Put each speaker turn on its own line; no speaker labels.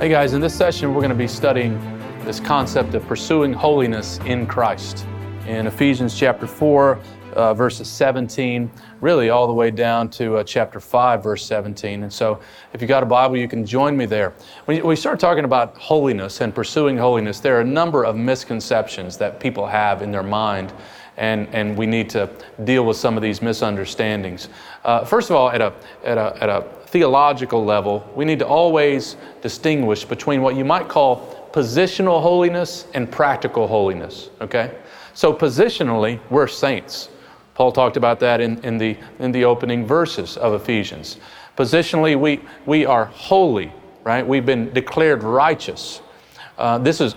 Hey guys, in this session we're going to be studying this concept of pursuing holiness in Christ. In Ephesians chapter 4, uh, verses 17, really all the way down to uh, chapter 5, verse 17. And so, if you got a Bible, you can join me there. When we start talking about holiness and pursuing holiness, there are a number of misconceptions that people have in their mind. And, and we need to deal with some of these misunderstandings. Uh, first of all, at a, at, a, at a theological level, we need to always distinguish between what you might call positional holiness and practical holiness, okay? So, positionally, we're saints. Paul talked about that in, in, the, in the opening verses of Ephesians. Positionally, we, we are holy, right? We've been declared righteous. Uh, this is